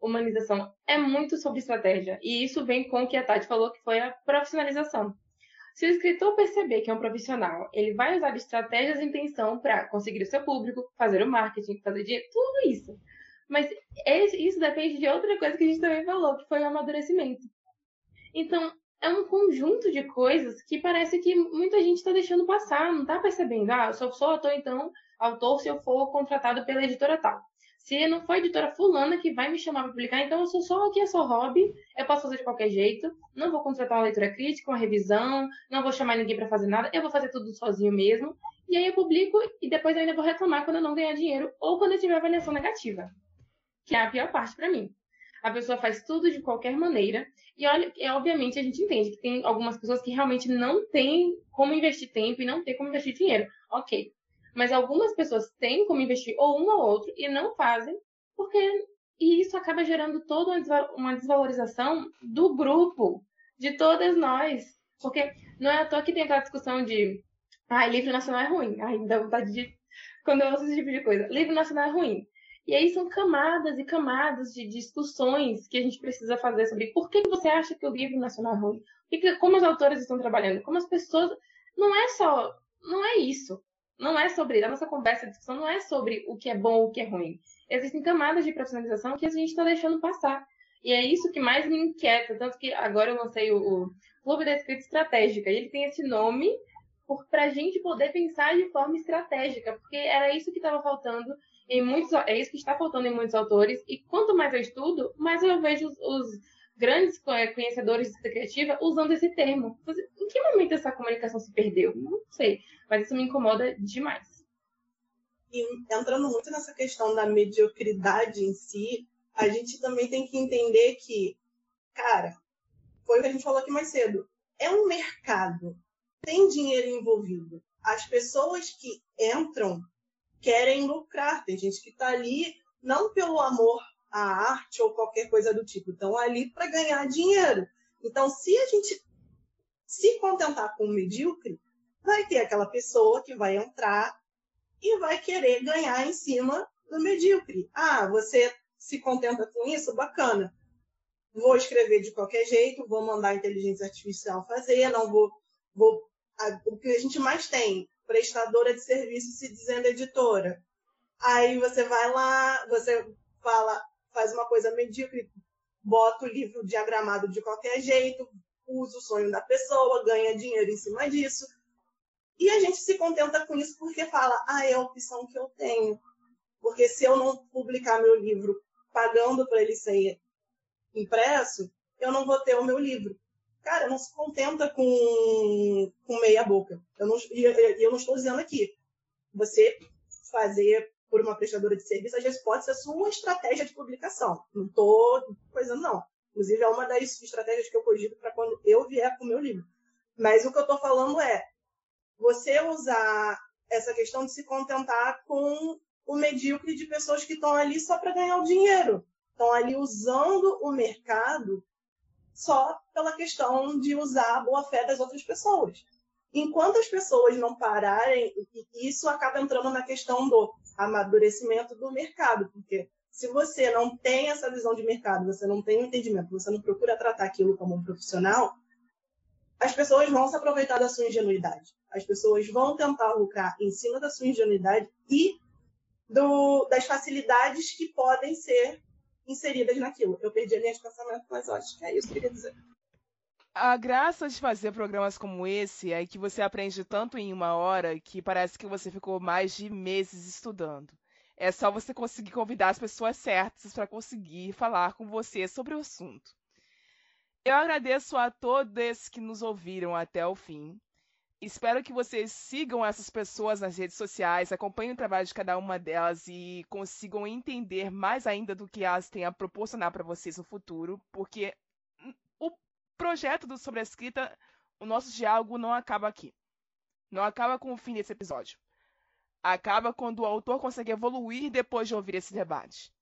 [SPEAKER 2] humanização, é muito sobre estratégia. E isso vem com o que a Tati falou, que foi a profissionalização. Se o escritor perceber que é um profissional, ele vai usar estratégias e intenção para conseguir o seu público, fazer o marketing, fazer dinheiro, tudo isso. Mas isso depende de outra coisa que a gente também falou, que foi o amadurecimento. Então, é um conjunto de coisas que parece que muita gente está deixando passar, não está percebendo. Ah, eu só sou autor, então, autor se eu for contratado pela editora tal. Se não for a editora fulana que vai me chamar para publicar, então eu sou só aqui, é só hobby, eu posso fazer de qualquer jeito, não vou contratar uma leitura crítica, uma revisão, não vou chamar ninguém para fazer nada, eu vou fazer tudo sozinho mesmo. E aí eu publico e depois eu ainda vou reclamar quando eu não ganhar dinheiro ou quando eu tiver avaliação negativa que é a pior parte para mim. A pessoa faz tudo de qualquer maneira. E olha, é, obviamente a gente entende que tem algumas pessoas que realmente não têm como investir tempo e não têm como investir dinheiro. Ok. Mas algumas pessoas têm como investir ou um ou outro e não fazem, porque. E isso acaba gerando toda uma desvalorização do grupo, de todas nós. Porque não é à toa que tem aquela discussão de. Ah, livro nacional é ruim. Ai, dá vontade de. Quando eu ouço esse tipo de coisa. Livro nacional é ruim. E aí são camadas e camadas de discussões que a gente precisa fazer sobre por que você acha que o livro nacional é ruim, como os autores estão trabalhando, como as pessoas. Não é só. Não é isso. Não é sobre. A nossa conversa, a discussão não é sobre o que é bom ou o que é ruim. Existem camadas de profissionalização que a gente está deixando passar. E é isso que mais me inquieta. Tanto que agora eu lancei o, o Clube da Escrita Estratégica. E ele tem esse nome para a gente poder pensar de forma estratégica, porque era isso que estava faltando em muitos, é isso que está faltando em muitos autores. E quanto mais eu estudo, mais eu vejo os, os grandes conhecedores de criativa usando esse termo. Em que momento essa comunicação se perdeu? Não sei, mas isso me incomoda demais.
[SPEAKER 4] E entrando muito nessa questão da mediocridade em si, a gente também tem que entender que, cara, foi o que a gente falou aqui mais cedo, é um mercado, tem dinheiro envolvido. As pessoas que entram querem lucrar. Tem gente que está ali não pelo amor à arte ou qualquer coisa do tipo, estão ali para ganhar dinheiro. Então, se a gente se contentar com o medíocre, vai ter aquela pessoa que vai entrar e vai querer ganhar em cima do medíocre. Ah, você se contenta com isso? Bacana. Vou escrever de qualquer jeito, vou mandar a inteligência artificial fazer, não vou. vou o que a gente mais tem prestadora de serviço se dizendo editora. Aí você vai lá, você fala, faz uma coisa medíocre, bota o livro diagramado de qualquer jeito, usa o sonho da pessoa, ganha dinheiro em cima disso. E a gente se contenta com isso porque fala, ah, é a opção que eu tenho. Porque se eu não publicar meu livro pagando para ele ser impresso, eu não vou ter o meu livro cara, não se contenta com, com meia boca. Eu não, eu, eu não estou dizendo aqui. Você fazer por uma prestadora de serviço, às vezes pode ser a sua estratégia de publicação. Não estou coisando, não. Inclusive, é uma das estratégias que eu cogito para quando eu vier com o meu livro. Mas o que eu estou falando é você usar essa questão de se contentar com o medíocre de pessoas que estão ali só para ganhar o dinheiro. Estão ali usando o mercado só pela questão de usar a boa fé das outras pessoas. Enquanto as pessoas não pararem, isso acaba entrando na questão do amadurecimento do mercado, porque se você não tem essa visão de mercado, você não tem um entendimento, você não procura tratar aquilo como um profissional, as pessoas vão se aproveitar da sua ingenuidade. As pessoas vão tentar lucrar em cima da sua ingenuidade e do, das facilidades que podem ser inseridas naquilo. Eu perdi a linha de pensamento, mas acho que é isso que eu queria dizer.
[SPEAKER 1] A graça de fazer programas como esse é que você aprende tanto em uma hora que parece que você ficou mais de meses estudando. É só você conseguir convidar as pessoas certas para conseguir falar com você sobre o assunto. Eu agradeço a todos que nos ouviram até o fim. Espero que vocês sigam essas pessoas nas redes sociais, acompanhem o trabalho de cada uma delas e consigam entender mais ainda do que elas têm a proporcionar para vocês no futuro, porque projeto do Sobre a Escrita, o nosso diálogo não acaba aqui. Não acaba com o fim desse episódio. Acaba quando o autor consegue evoluir depois de ouvir esse debate.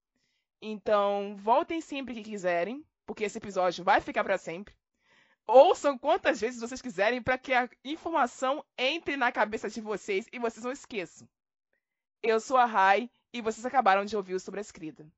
[SPEAKER 1] Então, voltem sempre que quiserem, porque esse episódio vai ficar para sempre. Ouçam quantas vezes vocês quiserem para que a informação entre na cabeça de vocês e vocês não esqueçam. Eu sou a Rai e vocês acabaram de ouvir o Sobre a Escrita.